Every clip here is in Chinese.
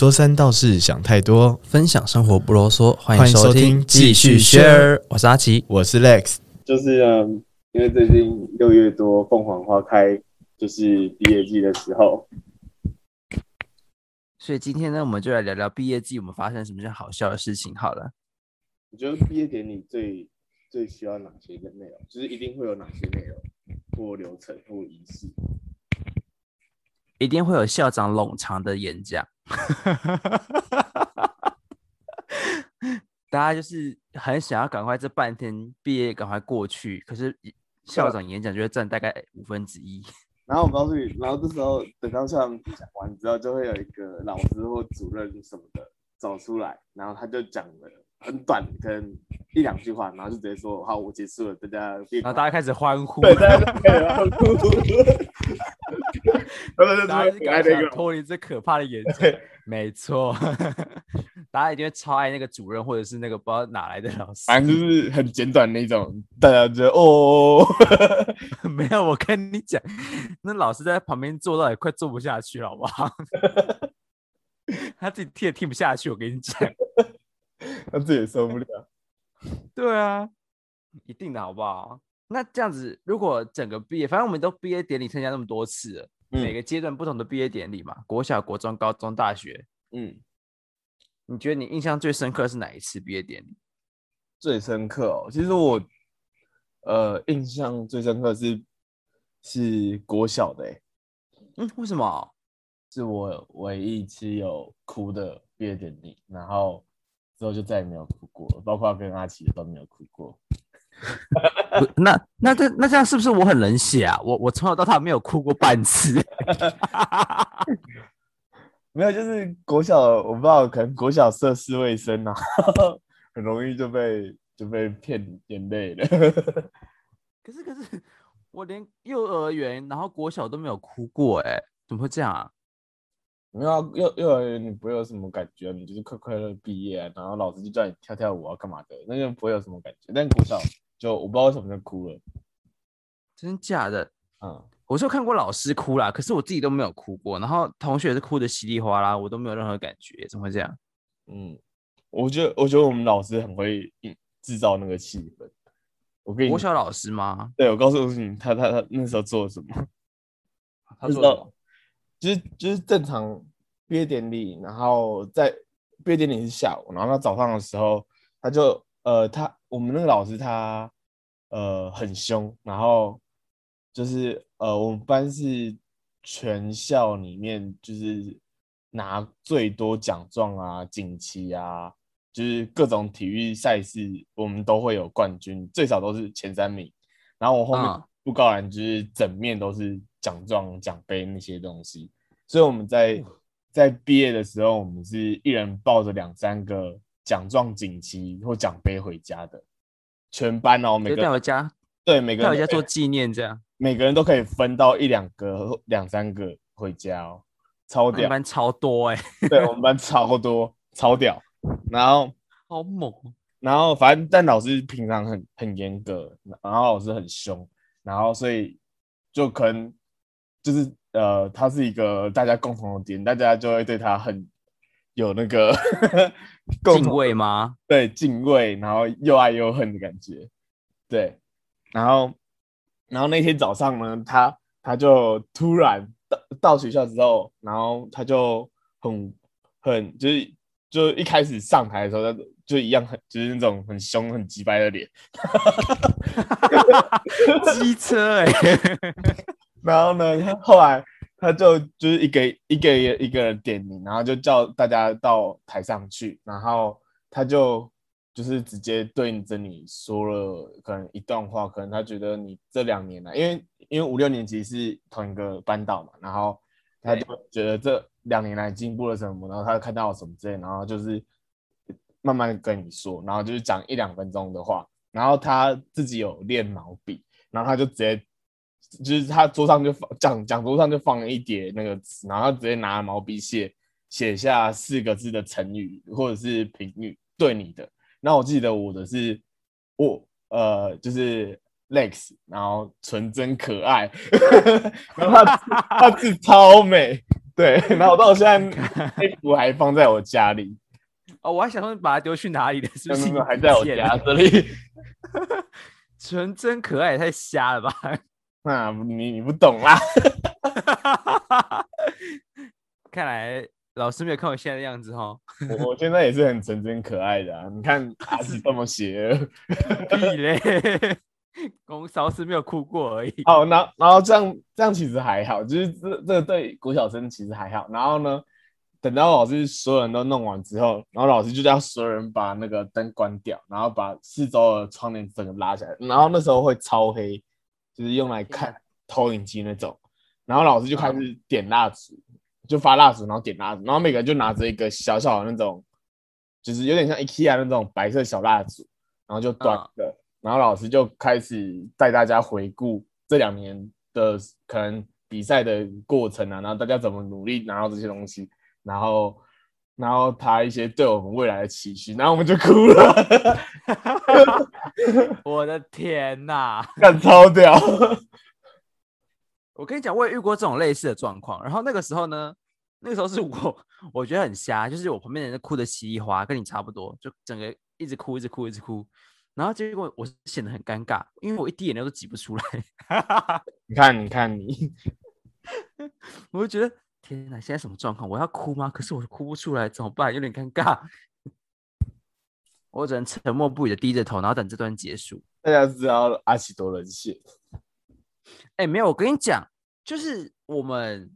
说三道四，想太多。分享生活不啰嗦，欢欢迎迎收听继续 share。我是阿奇，我是 Lex，就是嗯，因为最近六月多凤凰花开，就是毕业季的时候，所以今天呢，我们就来聊聊毕业季我们发生什么些好笑的事情好了。你觉得毕业典礼最最需要哪些个内容？就是一定会有哪些内容或流程或仪式？一定会有校长冗长的演讲，大家就是很想要赶快这半天毕业赶快过去，可是校长演讲就会占大概五分之一。然后我告诉你，然后这时候等到校长讲完之后，就会有一个老师或主任什么的走出来，然后他就讲了很短，可能一两句话，然后就直接说：“好，我结束了，大家别然后大家开始欢呼，对，大家都 可以然后就大家是就赶快想很爱那个脱离这可怕的演讲。对没错，大家一定会超爱那个主任或者是那个不知道哪来的老师。反正就是很简短那种，大家觉得哦，没有，我跟你讲，那老师在旁边坐到也快坐不下去了，好不好？他自己听也听不下去，我跟你讲。他自己也受不了。对啊，一定的好不好？那这样子，如果整个毕业，反正我们都毕业典礼参加那么多次了，每嗯个阶段不同的毕业典礼嘛，国小、国中、高中、大学，嗯，你觉得你印象最深刻是哪一次毕业典礼？最深刻哦，其实我呃印象最深刻是是国小的、欸，嗯，为什么？是我唯一一次有哭的毕业典礼，然后之后就再也没有哭过了，包括跟阿奇都没有哭过。那那这那这样是不是我很冷血啊？我我从小到大没有哭过半次。没有，就是国小，我不知道，可能国小涉世未深啊，很容易就被就被骗眼泪了。可是可是我连幼儿园然后国小都没有哭过哎、怎么会这样啊？没有啊幼幼儿园你不会有什么感觉啊，你就是快快乐毕业啊，然后老师就叫你跳跳舞啊，干嘛的，那就不会有什么感觉。但国小就我不知道为什么就哭了，真假的？嗯，我是有看过老师哭啦，可是我自己都没有哭过，然后同学是哭的稀里哗啦，我都没有任何感觉，怎么会这样？嗯，我觉得我觉得我们老师很会营制造那个气氛。我跟你国小老师吗？对我告诉你，他他他那时候做了什么？他做？就是就是正常毕业典礼，然后在毕业典礼是下午，然后他早上的时候，他就呃他我们那个老师他呃很凶，然后就是呃我们班是全校里面就是拿最多奖状啊、锦旗啊，就是各种体育赛事我们都会有冠军，最少都是前三名。然后我后面布告栏就是整面都是奖状、奖杯那些东西，所以我们在在毕业的时候，我们是一人抱着两三个奖状、锦旗或奖杯回家的，全班哦，每就个带回家，对每个带回家做纪念这样。每个人都可以分到一两个、两三个回家哦，超屌！我们班超多哎、对我们班超多，超屌。然后 好猛！哦然后反正但老师平常很很严格，然后老师很凶，然后所以就可能就是呃，他是一个大家共同的点，大家就会对他很有那个 共敬畏吗？对敬畏，然后又爱又恨的感觉，对，然后然后那天早上呢，他他就突然到到学校之后，然后他就很很就是就一开始上台的时候，他就一样很就是那种很凶很急掰的脸，机车哎、然后呢，他后来他就就是一个一个一个人点名，然后就叫大家到台上去，然后他就就是直接对着你说了可能一段话，可能他觉得你这两年来，因为因为五六年级是同一个班导嘛，然后他就觉得这两年来进步了什么，然后他看到了什么之类，然后就是慢慢跟你说，然后就是讲一两分钟的话，然后他自己有练毛笔，然后他就直接。就是他桌上就放讲讲桌上就放了一叠那个词，然后他直接拿毛笔写写下四个字的成语或者是评语对你的。那我记得我的是我呃就是 Lex，然后纯真可爱，然后他他字超美，对，然后我到现在那幅还放在我家里，哦，我还想说你把它丢去哪里了，是不是还在我家了？这里。纯真可爱，也太瞎了吧！那你你不懂啦，看来老师没有看我现在的样子哈，我我现在也是很纯真可爱的啊。你看 阿奇这么邪恶，屁嘞！公老师没有哭过而已。哦，然后然后这样这样其实还好，就是这这个对国小生其实还好。然后呢，等到老师所有人都弄完之后，然后老师就叫所有人把那个灯关掉，然后把四周的窗帘整个拉起来，然后那时候会超黑，就是用来看投影机那种。然后老师就开始点蜡烛，就发蜡烛，然后点蜡烛，然后每个人就拿着一个小小的那种，就是有点像 IKEA 那种白色小蜡烛，然后就端着，然后老师就开始带大家回顾这两年的可能比赛的过程啊，然后大家怎么努力拿到这些东西，然后然后他一些对我们未来的期许，然后我们就哭了，我的天哪！干超屌，我跟你讲，我也遇过这种类似的状况。然后那个时候呢，那个时候是我我觉得很瞎，就是我旁边的人哭的稀里哗，跟你差不多，就整个一直哭，一直哭，一直哭。然后结果我是显得很尴尬，因为我一滴眼泪都挤不出来。你看你看 你，我就觉得天哪，现在什么状况？我要哭吗？可是我哭不出来，怎么办？有点尴尬。我只能沉默不语的低着头，然后等这段结束。大家知道阿奇多冷血，哎，没有，我跟你讲，就是我们，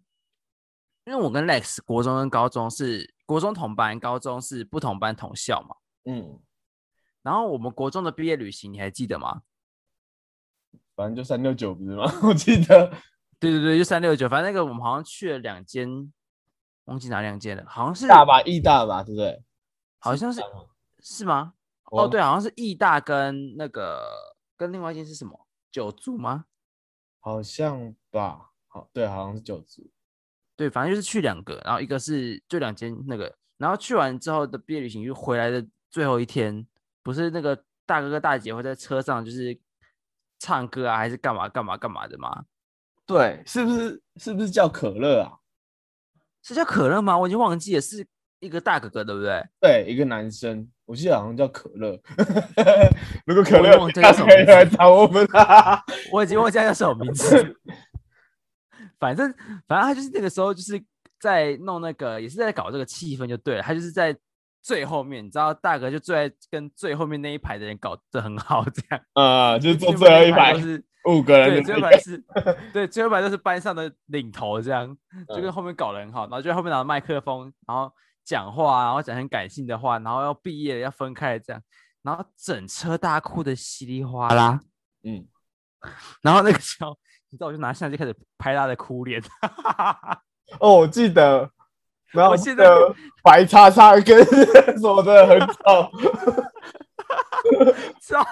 因为我跟 Lex 国中跟高中是国中同班，高中是不同班同校嘛。嗯，然后我们国中的毕业旅行，你还记得吗？反正就三六九不是吗？我记得对对对，就三六九，反正那个我们好像去了两间，忘记哪两间了，好像是大吧，义大吧，对不对？好像是是吗？哦，对，好像是义大跟那个跟另外一间是什么九族吗？好像吧，好，对，好像是九族。对，反正就是去两个，然后一个是就两间那个，然后去完之后的毕业旅行就回来的最后一天，不是那个大哥哥大姐会在车上就是唱歌啊，还是干嘛干嘛干嘛的吗？对，是不是是不是叫可乐啊？是叫可乐吗？我已经忘记了，是一个大哥哥，对不对？对，一个男生，我记得好像叫可乐。如果可乐我忘记叫什么可以名字来找我们啊。我已经忘记他叫什么名字。反正反正他就是那个时候就是在弄那个，也是在搞这个气氛就对了。他就是在最后面，你知道大哥就最爱跟最后面那一排的人搞得很好，这样。呃，就是坐最最后一排五个人 对，最后一那个，排是，对，最后一排都是班上的领头，这样就跟嗯后面搞得很好，然后就在后面拿着麦克风，然后讲话，然后讲很感性的话，然后要毕业了要分开这样，然后整车大家哭的稀里哗啦，嗯，然后那个时候，你知道我就拿相机开始拍他的哭脸，哦，我记得，然后我现在白叉叉跟什么的很丑，超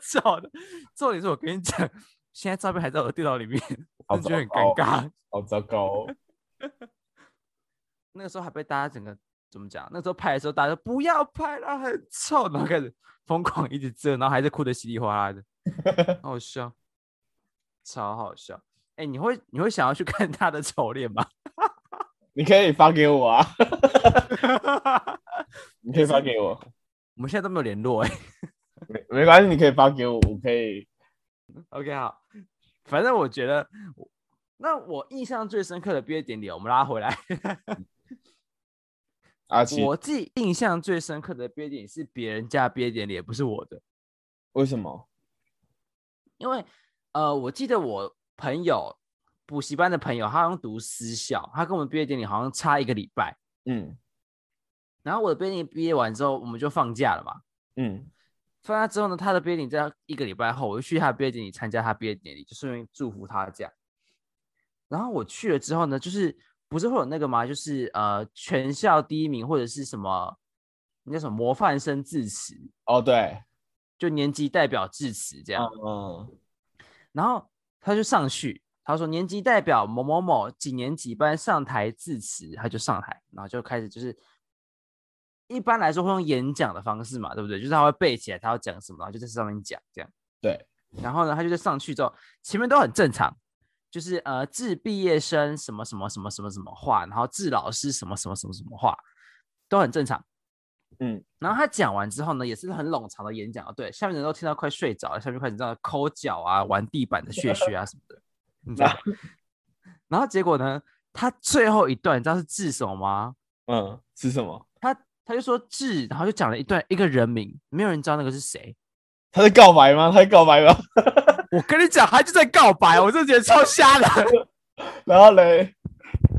丑的。重点是我跟你讲，现在照片还在我的电脑里面，我觉得很尴尬。好糟糕哦。那个时候还被大家整个怎么讲？那时候拍的时候，大家说不要拍了，很臭，然后开始疯狂一直遮，然后还是哭的稀里哗啦的，好笑，超好笑。哎、你会你会想要去看他的丑脸吗？你可以发给我啊，你可以发给我，我们现在都没有联络哎、没没关系，你可以发给我，我可以。OK，好，反正我觉得我，那我印象最深刻的毕业典礼，我们拉回来。阿奇，我自己印象最深刻的毕业典礼是别人家毕业典礼，也不是我的，为什么？因为呃，我记得我朋友补习班的朋友，他好像读私校，他跟我们毕业典礼好像差一个礼拜。嗯然后我的毕业典礼毕业完之后，我们就放假了嘛。嗯放假之后呢，他的毕业典礼在一个礼拜后，我就去他的毕业典礼参加他毕业典礼，就顺便祝福他这样。然后我去了之后呢，就是不是会有那个吗？就是呃，全校第一名或者是什么，那叫什么模范生致辞，哦对，就年级代表致辞这样。嗯然后他就上去，他说年级代表某某某几年几班上台致辞，他就上台，然后就开始就是一般来说会用演讲的方式嘛，对不对？就是他会背起来他要讲什么，然后就在上面讲这样。对，然后呢，他就在上去之后，前面都很正常，就是呃致毕业生什么什么什么什么什么话，然后致老师什么什么什么什么话，都很正常。嗯，然后他讲完之后呢，也是很冗长的演讲，对，下面人都听到快睡着了，下面开始这样抠脚啊、玩地板的屑屑 啊什么的，你知道？然后结果呢，他最后一段你知道是致什么吗？嗯，是什么？他他就说智，然后就讲了一段一个人名，没有人知道那个是谁。他在告白吗？他在告白吗？我跟你讲，他就在告白，我真的觉得超瞎的。然后嘞，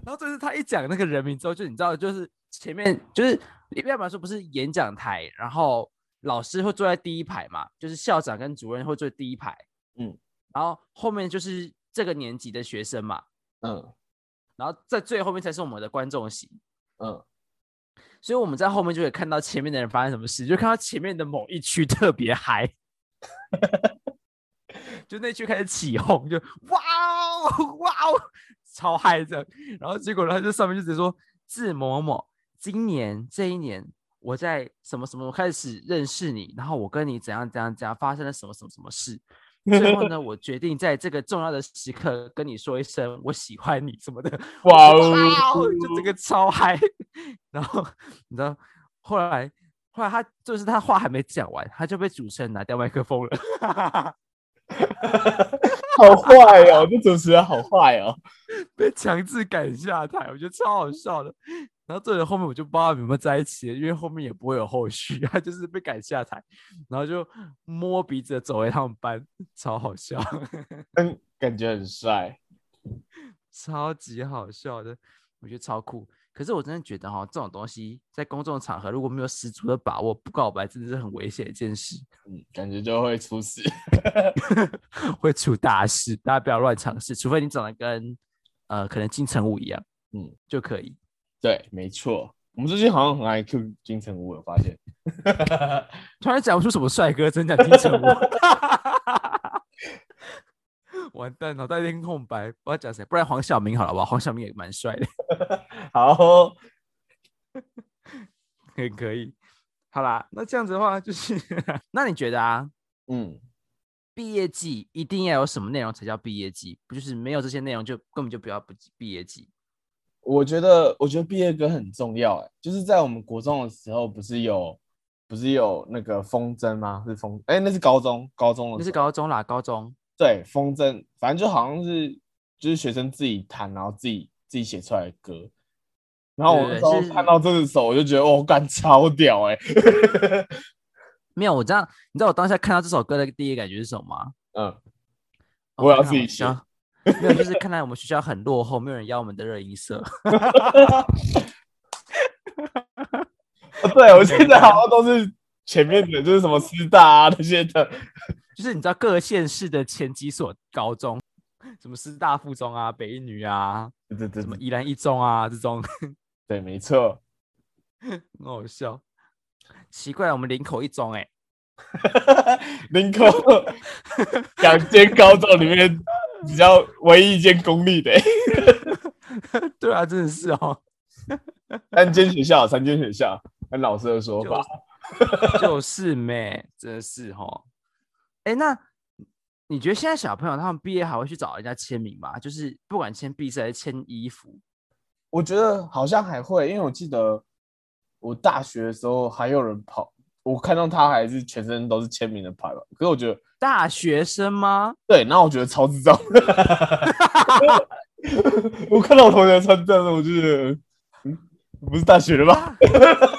然后就是他一讲那个人名之后，就你知道，就是前面就是一般来说不是演讲台，然后老师会坐在第一排嘛，就是校长跟主任会坐在第一排，嗯，然后后面就是这个年级的学生嘛，嗯然后在最后面才是我们的观众席，嗯，所以我们在后面就可以看到前面的人发生什么事，就看到前面的某一区特别嗨，就那区开始起哄，就哇哦哇哦，超嗨这样。然后结果呢，他就上面就直接说字某某某，今年这一年我在什么什么开始认识你，然后我跟你怎样怎样怎样发生了什么什么什么事。最后呢，我决定在这个重要的时刻跟你说一声我喜欢你什么的。哇哦，就这个超嗨。然后你知道，后来后来他就是他话还没讲完，他就被主持人拿掉麦克风了，好坏哦，这主持人好坏哦。被强制赶下台，我觉得超好笑的。然后这人后面我就不知道有没有在一起，因为后面也不会有后续，他就是被赶下台，然后就摸鼻子走回他们班，超好笑，嗯，感觉很帅。超级好笑的，我觉得超酷。可是我真的觉得哈，这种东西在公众场合如果没有十足的把握，不告白真的是很危险的一件事，嗯，感觉就会出事。会出大事。大家不要乱尝试，除非你长得跟呃可能金城武一样，嗯，就可以。对，没错。我们最近好像很爱 Q 金城武，我发现。突然讲不出什么帅哥，真讲金城武。完蛋，脑袋一片空白，不知道讲谁，不然黄晓明好了吧？黄晓明也蛮帅的，好哦，可以可以。好啦，那这样子的话，就是 那你觉得啊，嗯，毕业季一定要有什么内容才叫毕业季？不就是没有这些内容就根本就不要不毕业季？我觉得，我觉得毕业歌很重要。哎，就是在我们国中的时候，不是有，不是有那个风筝吗？是风，哎，那是高中，高中的那是高中啦，高中。对，风筝，反正就好像是就是学生自己弹，然后自己自己写出来的歌。然后我那对时看到这首，我就觉得哦，干超屌哎、没有，我知道，你知道我当下看到这首歌的第一感觉是什么吗？嗯，我要自己们学校没有，就是看来我们学校很落后，没有人邀我们的热音社。哦对我现在好像都是前面的，就是什么师大啊那些的。就是你知道各县市的前几所高中，什么师大附中啊、北一女啊、对对对什么宜兰一中啊这种，对，没错。很好笑。奇怪，我们林口一中哎、林口两间高中里面比较唯一一间公立的、欸，对啊，真的是哦，三间学校，三间学校，按老师的说法。就是妹，真的是哦。哎，那你觉得现在小朋友他们毕业还会去找人家签名吗？就是不管签毕设还是签衣服，我觉得好像还会，因为我记得我大学的时候还有人跑，我看到他还是全身都是签名的牌吧。可是我觉得大学生吗？对，那我觉得超智障。我看到我同学穿这样的，我就觉得，嗯，不是大学的吧？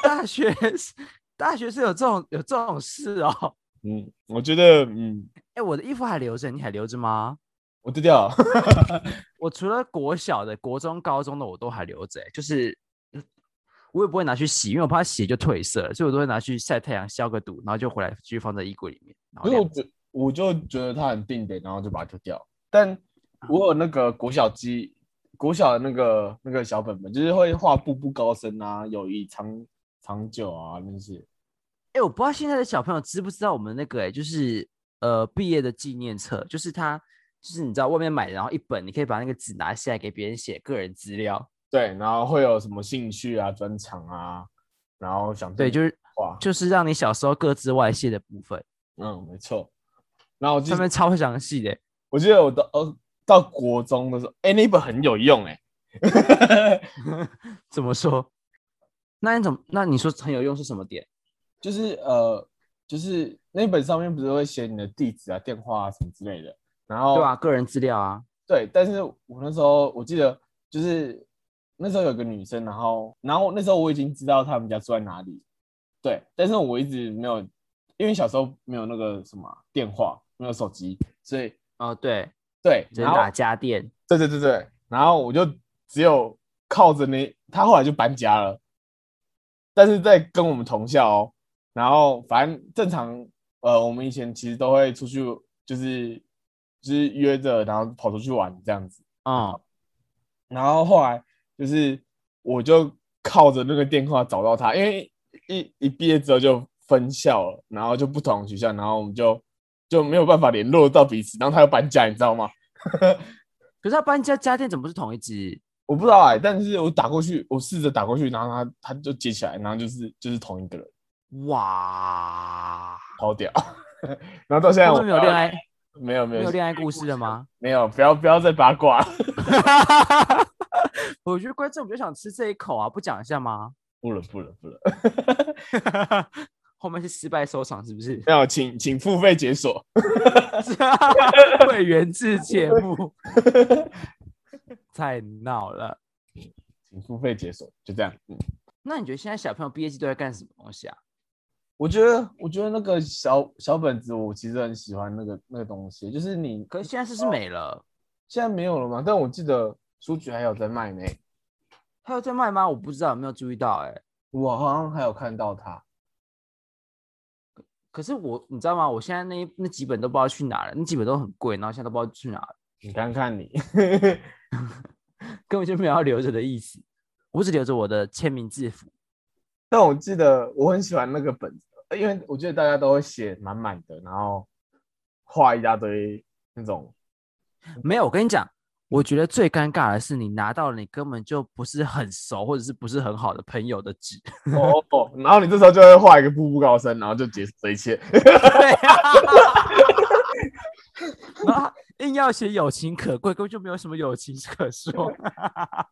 大大学是大学是有这种有这种事哦。嗯，我觉得，嗯，哎，我的衣服还留着，你还留着吗？我丢掉了。我除了国小的、国中、高中的我都还留着、欸，就是我也不会拿去洗，因为我怕洗就褪色了，所以我都会拿去晒太阳消个毒，然后就回来继续放在衣柜里面。我觉我就觉得它很定点，然后就把它丢掉。但我有那个国小机，国小的那个那个小本本，就是会画步步高升啊，友谊长长久啊那些。哎、我不知道现在的小朋友知不知道我们那个哎、就是呃毕业的纪念册，就是他就是你知道外面买的，然后一本，你可以把那个纸拿下来给别人写个人资料。对，然后会有什么兴趣啊、专长啊，然后想对，就是哇，就是让你小时候各自外泄的部分，嗯，没错。然后我记上面超详细的欸、我记得我到呃到国中的时候，哎、那本很有用哎、怎么说？那你怎么？那你说很有用是什么点？就是呃，就是那本上面不是会写你的地址啊、电话啊什么之类的，然后对啊、个人资料啊，对，但是我那时候我记得就是那时候有个女生，然后然后那时候我已经知道他们家住在哪里，对，但是我一直没有，因为小时候没有那个什么电话，没有手机，所以哦，对，对，只能打家电。对对对对，然后我就只有靠着那，他后来就搬家了，但是在跟我们同校哦，然后反正正常，呃，我们以前其实都会出去，就是就是约着，然后跑出去玩这样子，嗯，然后后来就是我就靠着那个电话找到他，因为一一毕业之后就分校了，然后就不同学校，然后我们就就没有办法联络到彼此，然后他又搬家，你知道吗？可是他搬家家电怎么不是同一只？我不知道哎、但是我打过去，我试着打过去，然后他他就接起来，然后就是就是同一个人，哇，好屌。然后到现在他我们没有恋爱，没有没有没有恋爱故事的吗？没有，不要不要再八卦，我觉得观众比较想吃这一口啊，不讲一下吗？不了不了不了，后面是失败收场是不是？没有，请请付费解锁。会员制节目，太闹了。请付费解锁，就这样。嗯，那你觉得现在小朋友毕业季都在干什么东西啊？我觉得我觉得那个小小本子，我其实很喜欢那个那个东西，就是你可是现在是不是没了？现在没有了吗？但我记得书局还有在卖呢，还有在卖吗？我不知道，有没有注意到、欸。哎，我好像还有看到它。可是我，你知道吗？我现在那那几本都不知道去哪了，那几本都很贵，然后现在都不知道去哪了，你看看你，根本就没有要留着的意思。我只留着我的签名字符。但我记得我很喜欢那个本子，因为我觉得大家都会写满满的，然后画一大堆那种。没有，我跟你讲，我觉得最尴尬的是你拿到了你根本就不是很熟或者是不是很好的朋友的纸。哦 哦，然后你这时候就会画一个步步高升，然后就结束这一切。对啊，然后硬要写友情可贵，根本就没有什么友情可说。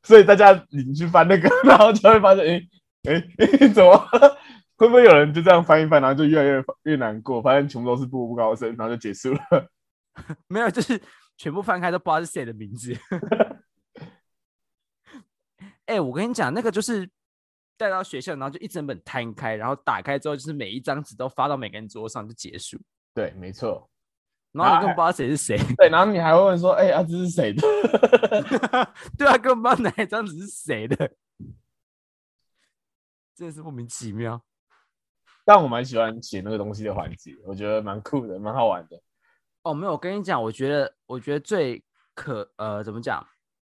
所以大家你去翻那个，然后就会发现，哎哎哎，怎么 会不会有人就这样翻一翻，然后就越来越越难过，发现全部都是步步高升，然后就结束了。没有，就是全部翻开都不知道是谁的名字。哎、我跟你讲，那个就是带到学校，然后就一整本摊开，然后打开之后，就是每一张纸都发到每个人桌上就结束，对，没错。然后你根本不知道谁是谁。对，然后你还会问说，哎、啊，这是谁的？对啊，根本不知道哪一张纸是谁的，真的是莫名其妙。但我蛮喜欢写那个东西的环节，我觉得蛮酷的，蛮好玩的。哦，没有，我跟你讲，我觉得，我觉得最可呃，怎么讲？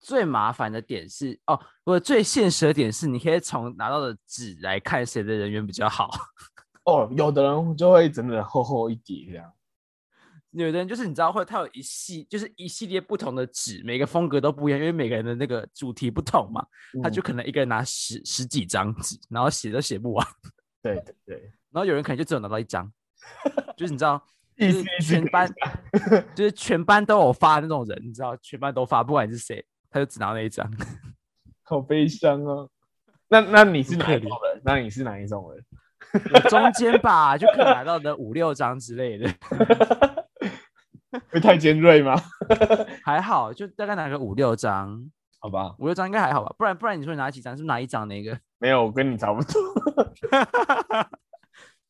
最麻烦的点是，哦，不，最现实的点是，你可以从拿到的纸来看谁的人缘比较好。哦，有的人就会整整厚厚一叠这样。有的人就是你知道会，他有一系就是一系列不同的纸，每个风格都不一样，因为每个人的那个主题不同嘛，他就嗯可能一个人拿十十几张纸，然后写都写不完，对对对，然后有人可能就只有拿到一张，就是你知道，就是全班就是全班都有发那种人，你知道，全班都发，不管你是谁，他就只拿那一张。好悲伤哦。那那你是哪可一种人？那你是哪一种人？中间吧，就可能拿到的五六张之类的，会太尖锐吗？还好，就大概拿个五六张，好吧，五六张应该还好吧，不然不然你说你拿几张，是不是拿一张那个？没有，我跟你差不多，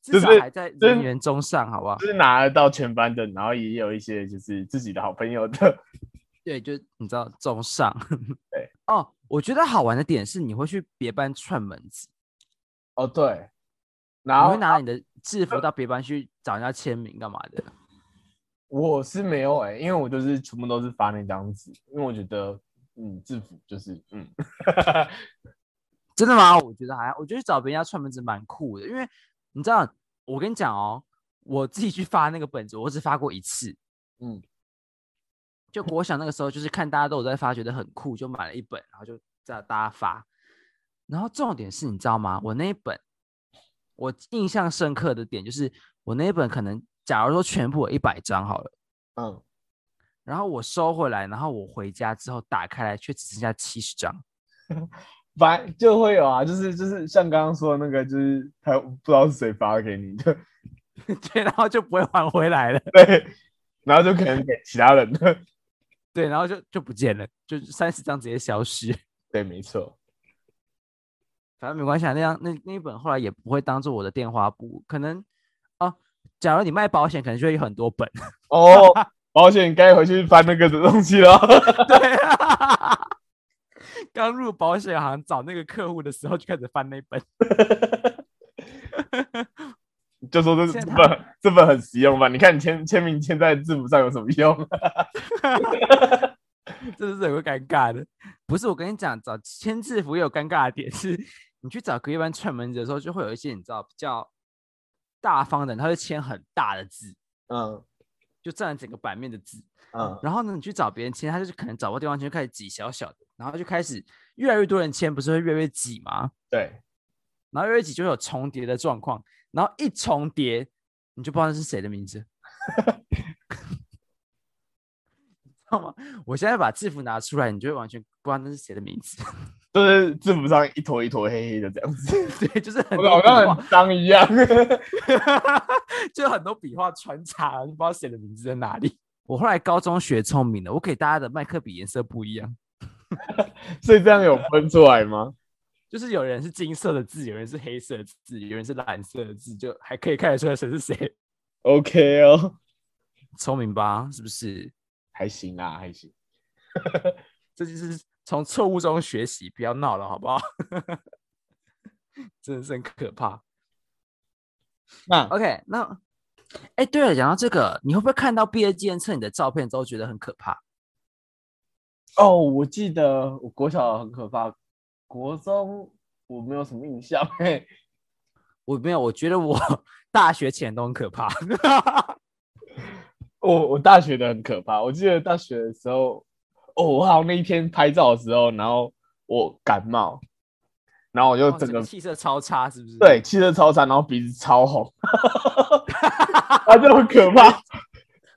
至就是少还在人员中上，好不好就？是拿得到全班的，然后也有一些就是自己的好朋友的。对，就你知道中上。对，哦，我觉得好玩的点是你会去别班串门子，哦，对，你然后会拿你的制服到别班去找人家签名干嘛的？我是没有哎、因为我就是全部都是发那张纸，因为我觉得嗯，制服就是嗯，真的吗？我觉得还，我觉得找别人家串门子蛮酷的，因为你知道，我跟你讲哦，我自己去发那个本子，我只发过一次。嗯，就我想那个时候，就是看大家都有在发，觉得很酷，就买了一本，然后就叫大家发。然后重点是，你知道吗？我那一本，我印象深刻的点就是，我那一本可能，假如说全部有一百张好了，嗯，然后我收回来，然后我回家之后打开来，却只剩下七十张。反正就会有啊，就是就是像刚刚说的那个，就是他不知道是谁发给你的，对，然后就不会还回来了。对，然后就可能给其他人的，对，然后就就不见了，就三十张直接消失。对，没错，反正没关系啊，那样那那一本后来也不会当做我的电话簿，可能哦，假如你卖保险，可能就会有很多本。哦，保险该回去翻那个的东西了。对啊，刚入保险行找那个客户的时候就开始翻那本。就说这这本这本很实用吧？你看你签签名签在字母上有什么用？真的是有个尴尬的。不是我跟你讲，找签字符也有尴尬的点是，你去找隔夜班串门子的时候，就会有一些你知道比较大方的人，他会签很大的字，嗯就占了整个版面的字。嗯，然后呢，你去找别人签，他就是可能找不到地方签，就开始挤小小的，然后就开始越来越多人签，不是会越来越挤吗？对，然后越来越挤就会有重叠的状况，然后一重叠，你就不知道那是谁的名字，你知道吗？我现在把制服拿出来，你就会完全不知道那是谁的名字。就是字母上一坨一坨黑黑的这样子，对，就是很好像很，脏一样。就很多笔画穿插，你不知道写的名字在哪里。我后来高中学聪明了，我给大家的麦克笔颜色不一样，所以这样有分出来吗？就是有人是金色的字，有人是黑色的字，有人是蓝色的字，就还可以看得出来谁是谁。OK 哦，聪明吧？是不是？还行啦，还行。这就是从错误中学习，不要闹了，好不好？真的是很可怕。那 OK，那哎，对了，讲到这个，你会不会看到毕业纪念册你的照片之后觉得很可怕？哦，我记得我国小很可怕，国中我没有什么印象。嘿，我没有，我觉得我大学前都很可怕。我我大学的很可怕。我记得大学的时候，哦，我好像那一天拍照的时候，然后我感冒，然后我就哦整个气色超差，是不是？对气色超差，然后鼻子超红，啊，就很可怕。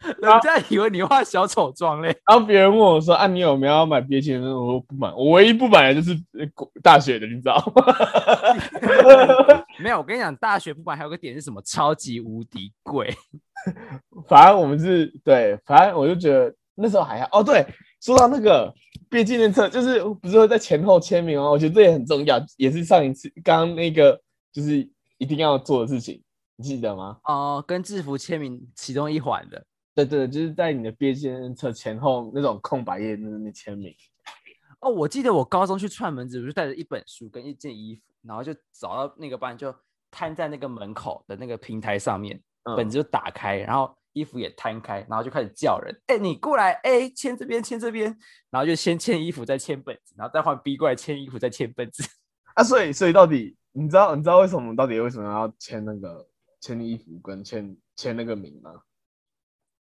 人家以为你画小丑妆嘞。然后别人问我说：“啊，你有没有要买毕业纪念册？”我说不买，我唯一不买的就是大学的，你知道吗？没有，我跟你讲，大学不买还有个点是什么？超级无敌贵。反正我们是对，反正我就觉得那时候还好。哦，对，说到那个毕业纪念册，就是不是会在前后签名吗？我觉得这也很重要，也是上一次刚刚那个就是一定要做的事情，你记得吗？哦、跟制服签名其中一环的。对对，就是在你的毕业纪念册前后那种空白页那那签名。哦，我记得我高中去串门子，我就带着一本书跟一件衣服，然后就找到那个班，就摊在那个门口的那个平台上面，嗯本子就打开，然后衣服也摊开，然后就开始叫人，哎、你过来，哎、签这边，签这边，然后就先签衣服，再签本子，然后再换 B 过来签衣服，再签本子。啊，所以所以到底你知道你知道为什么到底为什么要签那个签衣服跟签签那个名吗？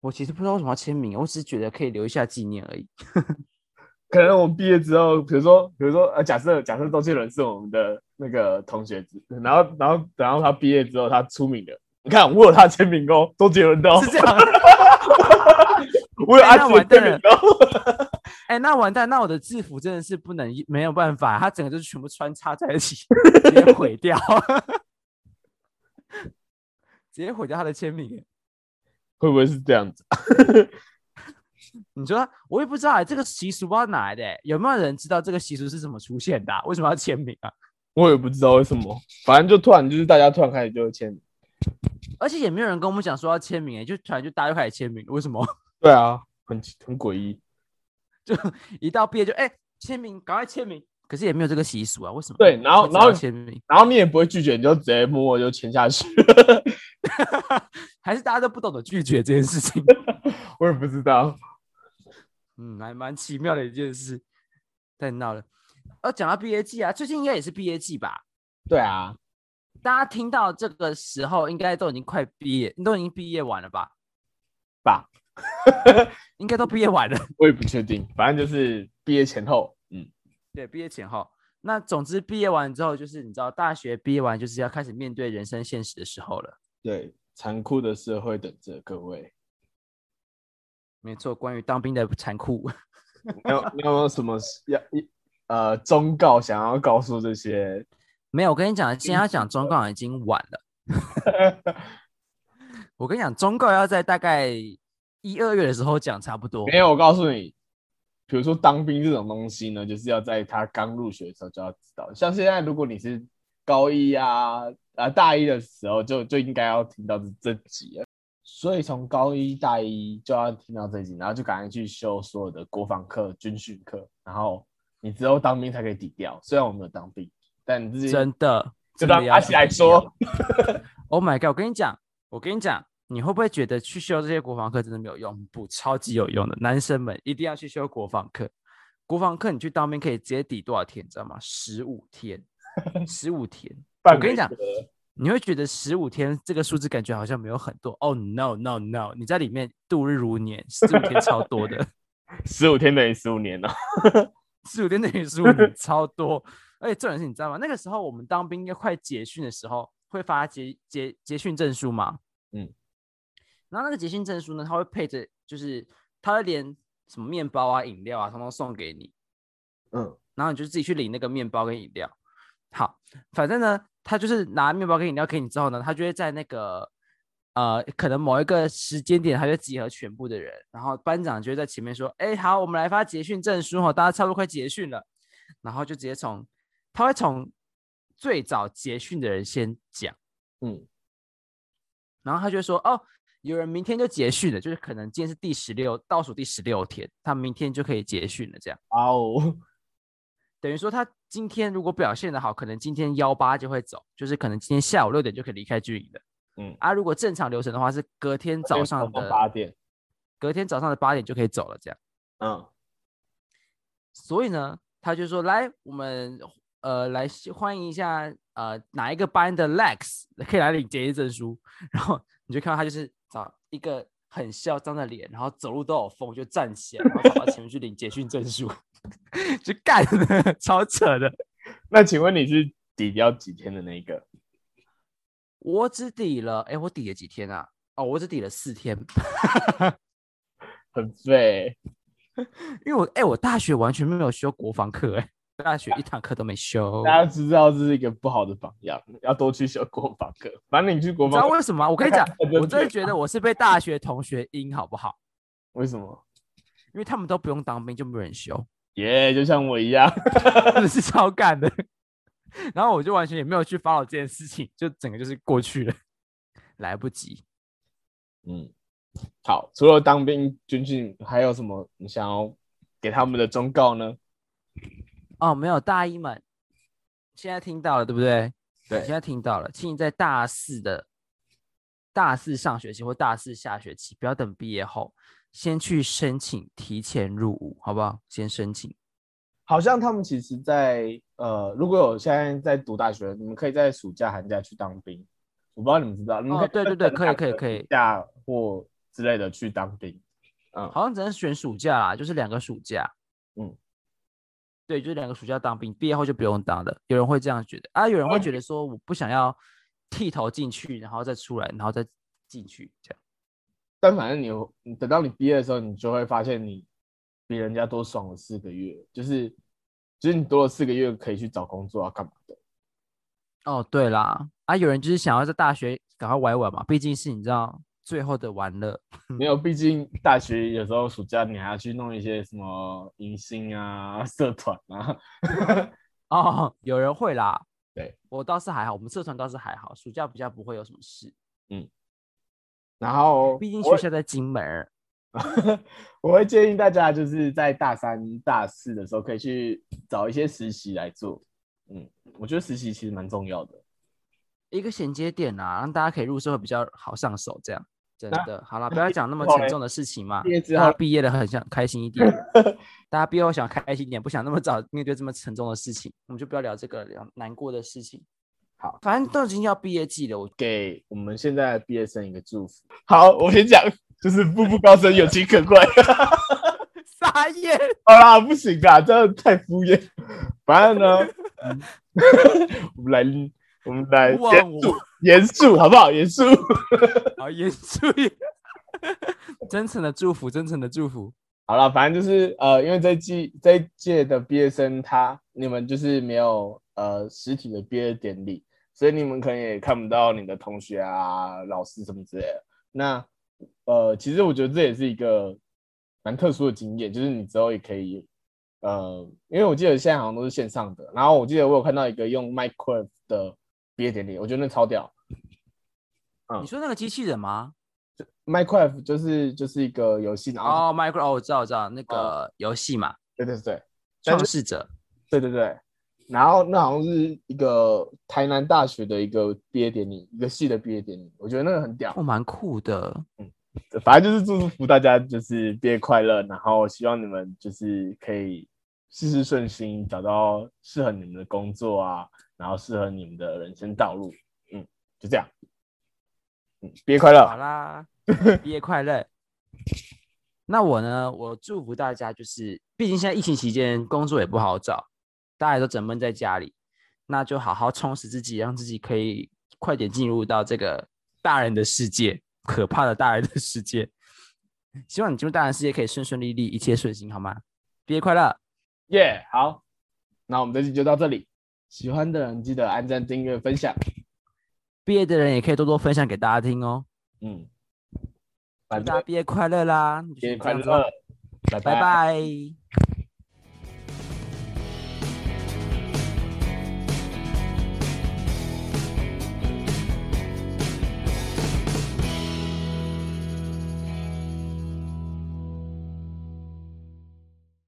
我其实不知道为什么要签名，我只是觉得可以留一下纪念而已。可能我们毕业之后，比如说，比如说，呃，假设假设周杰伦是我们的那个同学，然后然后然后他毕业之后他出名了，你看我有他签名哦，周杰伦的哦是，这样，我有阿杰签名的哦，哎、那完蛋，那我的制服真的是不能没有办法，它整个就是全部穿插在一起，直接毁掉，直接毁掉他的签名。欸会不会是这样子？你说我也不知道、欸、这个习俗不知道哪来的、欸，有没有人知道这个习俗是怎么出现的啊、为什么要签名啊？我也不知道为什么，反正就突然就是大家突然开始就签名，而且也没有人跟我们讲说要签名、欸，就突然就大家就开始签名，为什么？对啊，很很诡异。就一到毕业就哎签、名，赶快签名，可是也没有这个习俗啊，为什么？对然后然后道签名，然后你也不会拒绝，你就直接默默就签下去。还是大家都不懂得拒绝这件事情？我也不知道。嗯，还蛮奇妙的一件事，太闹了。呃，讲到毕业季啊，最近应该也是毕业季吧？对啊，大家听到这个时候，应该都已经快毕业，都已经毕业完了吧？吧，应该都毕业完了。我也不确定，反正就是毕业前后，嗯，对，毕业前后。那总之，毕业完之后，就是你知道，大学毕业完就是要开始面对人生现实的时候了。对，残酷的社会等着各位。没错，关于当兵的残酷。你有你有没有什么要一呃忠告想要告诉这些？没有，我跟你讲，现在要讲忠告已经晚了。我跟你讲，忠告要在大概一二月的时候讲，差不多。没有，我告诉你，比如说当兵这种东西呢，就是要在他刚入学的时候就要知道。像现在，如果你是高一啊啊大一的时候，就就应该要听到这这集了。所以从高一大一就要听到这集，然后就赶快去修所有的国防课、军训课，然后你只有当兵才可以抵掉。虽然我没有当兵，但你自己真的，就让阿喜来说。Oh my god！我跟你讲，我跟你讲，你会不会觉得去修这些国防课真的没有用？不，超级有用的。男生们一定要去修国防课。国防课你去当兵可以直接抵多少天？你知道吗？十五天，十五天。我跟你讲，你会觉得十五天这个数字感觉好像没有很多。Oh no no no！你在里面度日如年，十五天超多的。十五天等于十五年哦。十五天等于十五年，超多。而且重点是，你知道吗？那个时候我们当兵要快结训的时候。会发结结结训证书嘛？嗯，然后那个结训证书呢，他会配着，就是他会连什么面包啊、饮料啊，通通送给你。嗯，然后你就自己去领那个面包跟饮料。好，反正呢，他就是拿面包跟饮料给你之后呢，他就会在那个呃，可能某一个时间点，他就集合全部的人，然后班长就会在前面说：“哎，好，我们来发结训证书哦，大家差不多快结训了。”然后就直接从他会从。最早结训的人先讲，嗯，然后他就说：“哦，有人明天就结训了，就是可能今天是第十六倒数第十六天，他明天就可以结训了。这样，哦，等于说他今天如果表现的好，可能今天幺八就会走，就是可能今天下午六点就可以离开军营的。嗯，啊，如果正常流程的话，是隔天早上的八点，隔天早上的八点就可以走了。这样，嗯，所以呢，他就说：来，我们。”呃，来欢迎一下，呃，哪一个班的 Lex 可以来领结业证书？然后你就看到他就是找一个很嚣张的脸，然后走路都有风，就站起来，然后跑到前面去领结训证书，就干，超扯的。那请问你是抵掉几天的那一个？我只抵了，哎，我抵了几天啊？哦，我只抵了四天，很废。因为我，哎，我大学完全没有修国防课，哎。大学一堂课都没修，大家知道这是一个不好的榜样，要多去修国防课。反正你去国防，知道为什么？我跟你讲，我真的觉得我是被大学同学阴，好不好？为什么？因为他们都不用当兵，就没有人修。耶，就像我一样 真的是超干的。然后我就完全也没有去 follow 这件事情，就整个就是过去了，来不及。嗯，好，除了当兵军训，还有什么你想要给他们的忠告呢？哦，没有大一们，现在听到了，对不对？对，现在听到了。请你在大四的大四上学期或大四下学期，不要等毕业后，先去申请提前入伍，好不好？先申请。好像他们其实，在呃，如果有现在在读大学，你们可以在暑假、寒假去当兵。我不知道你们知道？哦，对对对，可以可以可以，假或之类的去当兵。嗯，好像只能选暑假啦，就是两个暑假。嗯。对，就两个暑假当兵，毕业后就不用当了。有人会这样觉得啊，有人会觉得说，我不想要剃头进去，然后再出来，然后再进去这样。但反正你，你等到你毕业的时候，你就会发现你比人家多爽了四个月，就是就是你多了四个月可以去找工作啊，干嘛的？哦，对啦，啊，有人就是想要在大学赶快玩玩嘛，毕竟是你知道。最后的玩乐 没有，毕竟大学有时候暑假你还要去弄一些什么迎新啊、社团啊。哦，有人会啦。对我倒是还好，我们社团倒是还好，暑假比较不会有什么事。嗯，然后毕竟学校在金门，我会建议大家就是在大三、大四的时候可以去找一些实习来做。嗯，我觉得实习其实蛮重要的。一个衔接点啊，让大家可以入社会比较好上手，这样真的好了，不要讲那么沉重的事情嘛。大家毕业了很想开心一点，大家毕业后想开心一点，不想那么早面对这么沉重的事情，我们就不要聊这个聊难过的事情。好，反正都已经要毕业季了，我给我们现在的毕业生一个祝福。好，我先讲，就是步步高升，有情可贵。撒野，好啦，不行啊，这样太敷衍。反正呢，我们来。我们来严肃，严肃好不好？严肃，好严肃。真诚的祝福，真诚的祝福。好了，反正就是呃，因为这季这一届的毕业生他你们就是没有呃实体的毕业典礼，所以你们可能也看不到你的同学啊、老师什么之类的。那呃，其实我觉得这也是一个蛮特殊的经验，就是你之后也可以呃，因为我记得现在好像都是线上的，然后我记得我有看到一个用 Minecraft 的毕业典礼，我觉得那超屌。嗯你说那个机器人吗？Minecraft 就是就是一个游戏，然后哦，Minecraft，哦，我知道，我知道那个游戏嘛，对对对，创世者。对对对，然后那好像是一个台南大学的一个毕业典礼，一个系的毕业典礼，我觉得那个很屌哦，。蛮酷的。嗯反正就是祝福大家就是毕业快乐，然后希望你们就是可以事事顺心，找到适合你们的工作啊，然后适合你们的人生道路。嗯，就这样。嗯，毕业快乐。好啦，毕业快乐。那我呢？我祝福大家，就是毕竟现在疫情期间工作也不好找，大家都整闷在家里，那就好好充实自己，让自己可以快点进入到这个大人的世界，可怕的大人的世界。希望你进入大人世界可以顺顺利利，一切顺心，好吗？毕业快乐！耶好，那我们这期就到这里。喜欢的人记得按赞、订阅、分享。毕业的人也可以多多分享给大家听哦。嗯，反正大家毕业快乐啦！毕业快乐，拜拜拜。